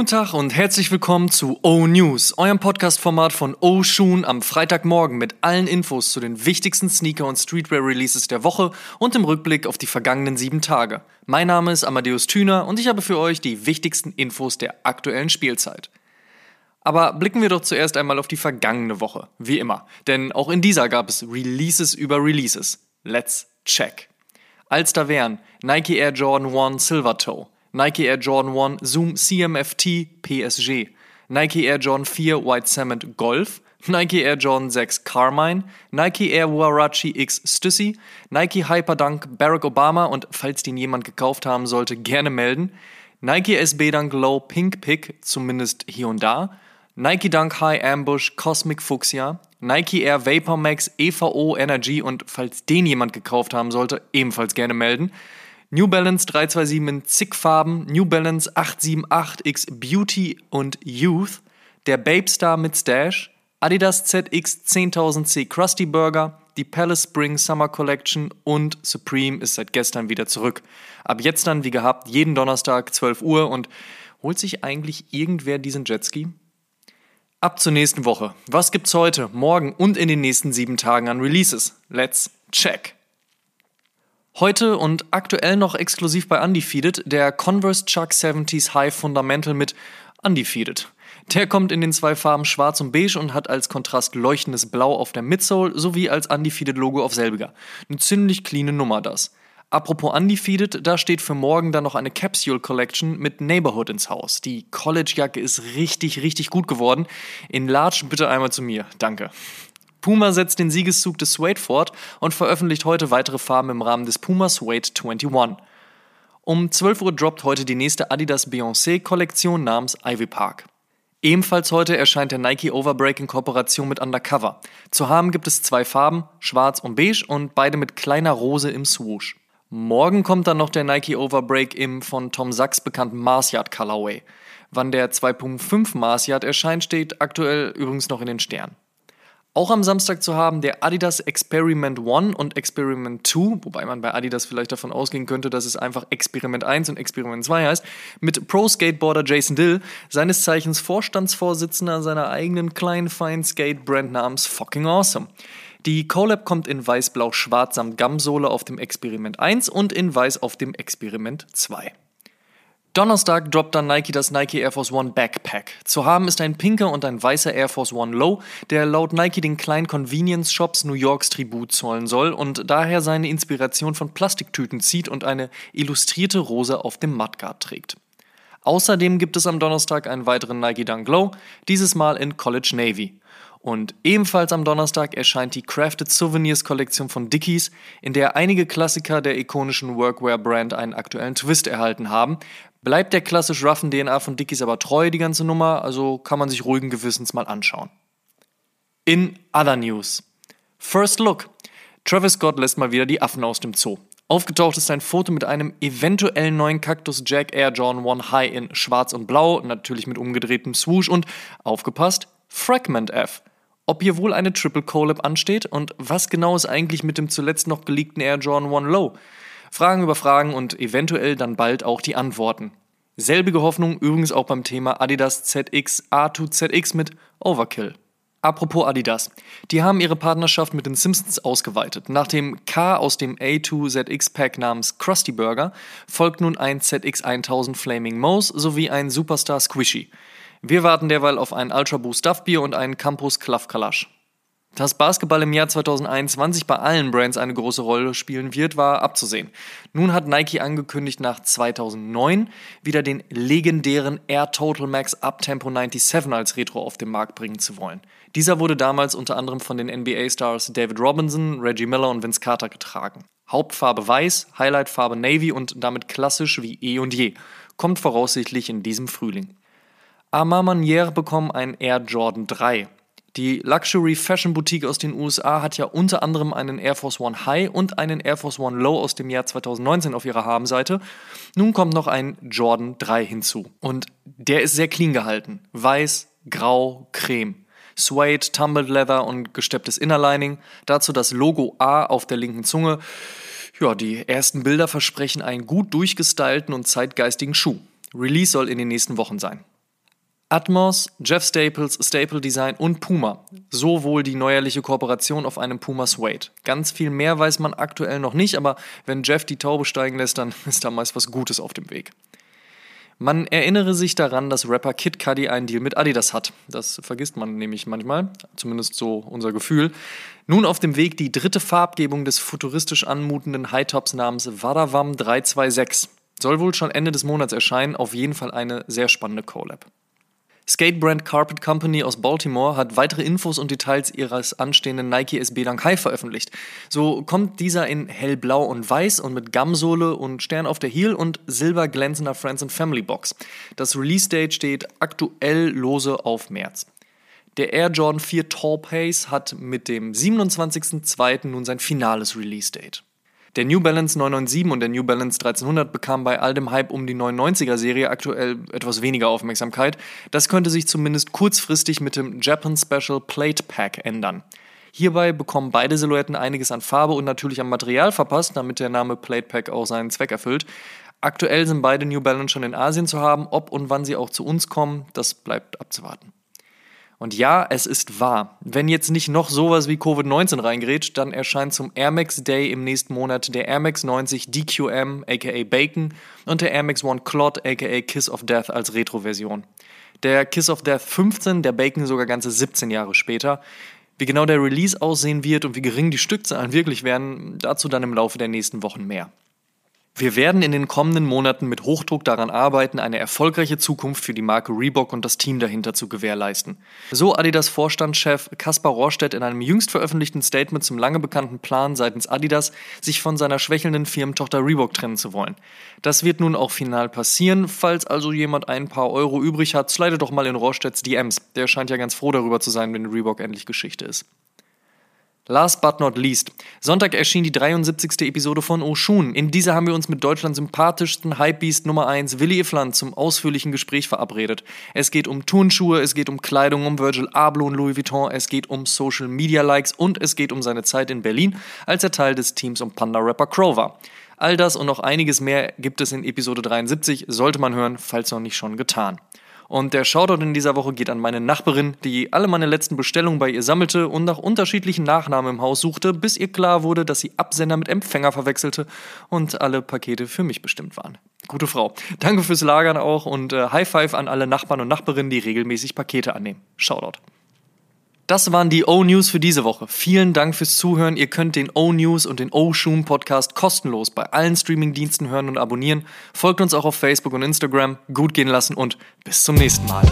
Guten Tag und herzlich willkommen zu O News, eurem Podcast-Format von O Schuhen am Freitagmorgen mit allen Infos zu den wichtigsten Sneaker- und Streetwear-Releases der Woche und im Rückblick auf die vergangenen sieben Tage. Mein Name ist Amadeus Thüner und ich habe für euch die wichtigsten Infos der aktuellen Spielzeit. Aber blicken wir doch zuerst einmal auf die vergangene Woche, wie immer, denn auch in dieser gab es Releases über Releases. Let's check. Als da wären Nike Air Jordan 1 Silver Toe, Nike Air Jordan 1 Zoom CMFT PSG, Nike Air Jordan 4 White Cement Golf, Nike Air Jordan 6 Carmine, Nike Air Warachi X Stussy, Nike Hyperdunk Barack Obama. Und falls den jemand gekauft haben sollte, gerne melden, Nike SB Dunk Low Pink Pick, zumindest hier und da, Nike Dunk High Ambush Cosmic Fuchsia, Nike Air Vapor Max EVO Energy. Und falls den jemand gekauft haben sollte, ebenfalls gerne melden, New Balance 327 in zig Farben, New Balance 878X Beauty und Youth, der Babestar mit Stash, Adidas ZX 10000C Krusty Burger, die Palace Spring Summer Collection und Supreme ist seit gestern wieder zurück. Ab jetzt dann, wie gehabt, jeden Donnerstag 12 Uhr und holt sich eigentlich irgendwer diesen Jetski? Ab zur nächsten Woche. Was gibt's heute, morgen und in den nächsten sieben Tagen an Releases? Let's check! Heute und aktuell noch exklusiv bei Undefeated der Converse Chuck 70s High Fundamental mit Undefeated. Der kommt in den zwei Farben schwarz und beige und hat als Kontrast leuchtendes Blau auf der Midsole sowie als Undefeated Logo auf selbiger. Eine ziemlich cleane Nummer das. Apropos Undefeated, da steht für morgen dann noch eine Capsule Collection mit Neighborhood ins Haus. Die College-Jacke ist richtig, richtig gut geworden. In Large bitte einmal zu mir. Danke. Puma setzt den Siegeszug des Suede fort und veröffentlicht heute weitere Farben im Rahmen des Puma Suede 21. Um 12 Uhr droppt heute die nächste Adidas Beyoncé-Kollektion namens Ivy Park. Ebenfalls heute erscheint der Nike Overbreak in Kooperation mit Undercover. Zu haben gibt es zwei Farben, schwarz und beige und beide mit kleiner Rose im Swoosh. Morgen kommt dann noch der Nike Overbreak im von Tom Sachs bekannten Marsyard Colorway. Wann der 2.5 Marsyard erscheint, steht aktuell übrigens noch in den Sternen. Auch am Samstag zu haben der Adidas Experiment 1 und Experiment 2, wobei man bei Adidas vielleicht davon ausgehen könnte, dass es einfach Experiment 1 und Experiment 2 heißt, mit Pro-Skateboarder Jason Dill, seines Zeichens Vorstandsvorsitzender seiner eigenen kleinen feinen Skate-Brand namens Fucking Awesome. Die Collab kommt in weiß-blau-schwarz samt Gamsohle auf dem Experiment 1 und in weiß auf dem Experiment 2. Donnerstag droppt dann Nike das Nike Air Force One Backpack. Zu haben ist ein pinker und ein weißer Air Force One Low, der laut Nike den kleinen Convenience Shops New Yorks Tribut zollen soll und daher seine Inspiration von Plastiktüten zieht und eine illustrierte Rose auf dem Mudguard trägt. Außerdem gibt es am Donnerstag einen weiteren Nike Dunk Low, dieses Mal in College Navy. Und ebenfalls am Donnerstag erscheint die Crafted Souvenirs Kollektion von Dickies, in der einige Klassiker der ikonischen Workwear-Brand einen aktuellen Twist erhalten haben, Bleibt der klassisch roughen DNA von Dickies aber treu, die ganze Nummer, also kann man sich ruhigen Gewissens mal anschauen. In other news. First look. Travis Scott lässt mal wieder die Affen aus dem Zoo. Aufgetaucht ist ein Foto mit einem eventuellen neuen Cactus Jack Air John 1 High in schwarz und blau, natürlich mit umgedrehtem Swoosh und, aufgepasst, Fragment F. Ob hier wohl eine Triple Collab ansteht und was genau ist eigentlich mit dem zuletzt noch geleakten Air Jordan 1 Low? Fragen über Fragen und eventuell dann bald auch die Antworten. Selbige Hoffnung übrigens auch beim Thema Adidas ZX A2ZX mit Overkill. Apropos Adidas. Die haben ihre Partnerschaft mit den Simpsons ausgeweitet. Nach dem K aus dem A2ZX Pack namens Krusty Burger folgt nun ein ZX1000 Flaming Mouse sowie ein Superstar Squishy. Wir warten derweil auf ein Ultra Boost Duff Bier und einen Campus Klaff Kalasch. Dass Basketball im Jahr 2021 bei allen Brands eine große Rolle spielen wird, war abzusehen. Nun hat Nike angekündigt, nach 2009 wieder den legendären Air Total Max Uptempo 97 als Retro auf den Markt bringen zu wollen. Dieser wurde damals unter anderem von den NBA-Stars David Robinson, Reggie Miller und Vince Carter getragen. Hauptfarbe weiß, Highlightfarbe Navy und damit klassisch wie eh und je. Kommt voraussichtlich in diesem Frühling. Armand Manier bekommen ein Air Jordan 3. Die Luxury Fashion Boutique aus den USA hat ja unter anderem einen Air Force One High und einen Air Force One Low aus dem Jahr 2019 auf ihrer Habenseite. Nun kommt noch ein Jordan 3 hinzu. Und der ist sehr clean gehalten. Weiß, grau, creme. Suede, Tumbled Leather und gestepptes Innerlining. Dazu das Logo A auf der linken Zunge. Ja, die ersten Bilder versprechen einen gut durchgestylten und zeitgeistigen Schuh. Release soll in den nächsten Wochen sein. Atmos, Jeff Staples, Staple Design und Puma. So wohl die neuerliche Kooperation auf einem Puma Suede. Ganz viel mehr weiß man aktuell noch nicht, aber wenn Jeff die Taube steigen lässt, dann ist da meist was Gutes auf dem Weg. Man erinnere sich daran, dass Rapper Kid Cudi einen Deal mit Adidas hat. Das vergisst man nämlich manchmal, zumindest so unser Gefühl. Nun auf dem Weg die dritte Farbgebung des futuristisch anmutenden Hightops namens Vadavam 326. Soll wohl schon Ende des Monats erscheinen, auf jeden Fall eine sehr spannende Collab. Skatebrand Carpet Company aus Baltimore hat weitere Infos und Details ihres anstehenden Nike SB Dunk High veröffentlicht. So kommt dieser in hellblau und weiß und mit Gamsohle und Stern auf der Heel und silber glänzender Friends and Family Box. Das Release Date steht aktuell lose auf März. Der Air Jordan 4 Tall Pace hat mit dem 27.02. nun sein finales Release Date. Der New Balance 997 und der New Balance 1300 bekamen bei all dem Hype um die 990er Serie aktuell etwas weniger Aufmerksamkeit. Das könnte sich zumindest kurzfristig mit dem Japan Special Plate Pack ändern. Hierbei bekommen beide Silhouetten einiges an Farbe und natürlich am Material verpasst, damit der Name Plate Pack auch seinen Zweck erfüllt. Aktuell sind beide New Balance schon in Asien zu haben, ob und wann sie auch zu uns kommen, das bleibt abzuwarten. Und ja, es ist wahr. Wenn jetzt nicht noch sowas wie Covid-19 reingrätscht, dann erscheint zum Air Max Day im nächsten Monat der Air Max 90 DQM aka Bacon und der Air Max One Clot aka Kiss of Death als Retro-Version. Der Kiss of Death 15, der Bacon sogar ganze 17 Jahre später. Wie genau der Release aussehen wird und wie gering die Stückzahlen wirklich werden, dazu dann im Laufe der nächsten Wochen mehr. Wir werden in den kommenden Monaten mit Hochdruck daran arbeiten, eine erfolgreiche Zukunft für die Marke Reebok und das Team dahinter zu gewährleisten. So Adidas Vorstandschef Kaspar Rohrstedt in einem jüngst veröffentlichten Statement zum lange bekannten Plan seitens Adidas, sich von seiner schwächelnden Firmentochter Reebok trennen zu wollen. Das wird nun auch final passieren. Falls also jemand ein paar Euro übrig hat, slide doch mal in Rohrstedts DMs. Der scheint ja ganz froh darüber zu sein, wenn Reebok endlich Geschichte ist. Last but not least. Sonntag erschien die 73. Episode von Oshun. In dieser haben wir uns mit Deutschlands sympathischsten Hypebeast Nummer 1, Willi Ifland, zum ausführlichen Gespräch verabredet. Es geht um Turnschuhe, es geht um Kleidung, um Virgil Abloh und Louis Vuitton, es geht um Social Media Likes und es geht um seine Zeit in Berlin, als er Teil des Teams um Panda-Rapper Crow war. All das und noch einiges mehr gibt es in Episode 73, sollte man hören, falls noch nicht schon getan. Und der Shoutout in dieser Woche geht an meine Nachbarin, die alle meine letzten Bestellungen bei ihr sammelte und nach unterschiedlichen Nachnamen im Haus suchte, bis ihr klar wurde, dass sie Absender mit Empfänger verwechselte und alle Pakete für mich bestimmt waren. Gute Frau. Danke fürs Lagern auch und äh, High Five an alle Nachbarn und Nachbarinnen, die regelmäßig Pakete annehmen. Shoutout. Das waren die O-News für diese Woche. Vielen Dank fürs Zuhören. Ihr könnt den O-News und den O-Shoom Podcast kostenlos bei allen Streamingdiensten hören und abonnieren. Folgt uns auch auf Facebook und Instagram. Gut gehen lassen und bis zum nächsten Mal.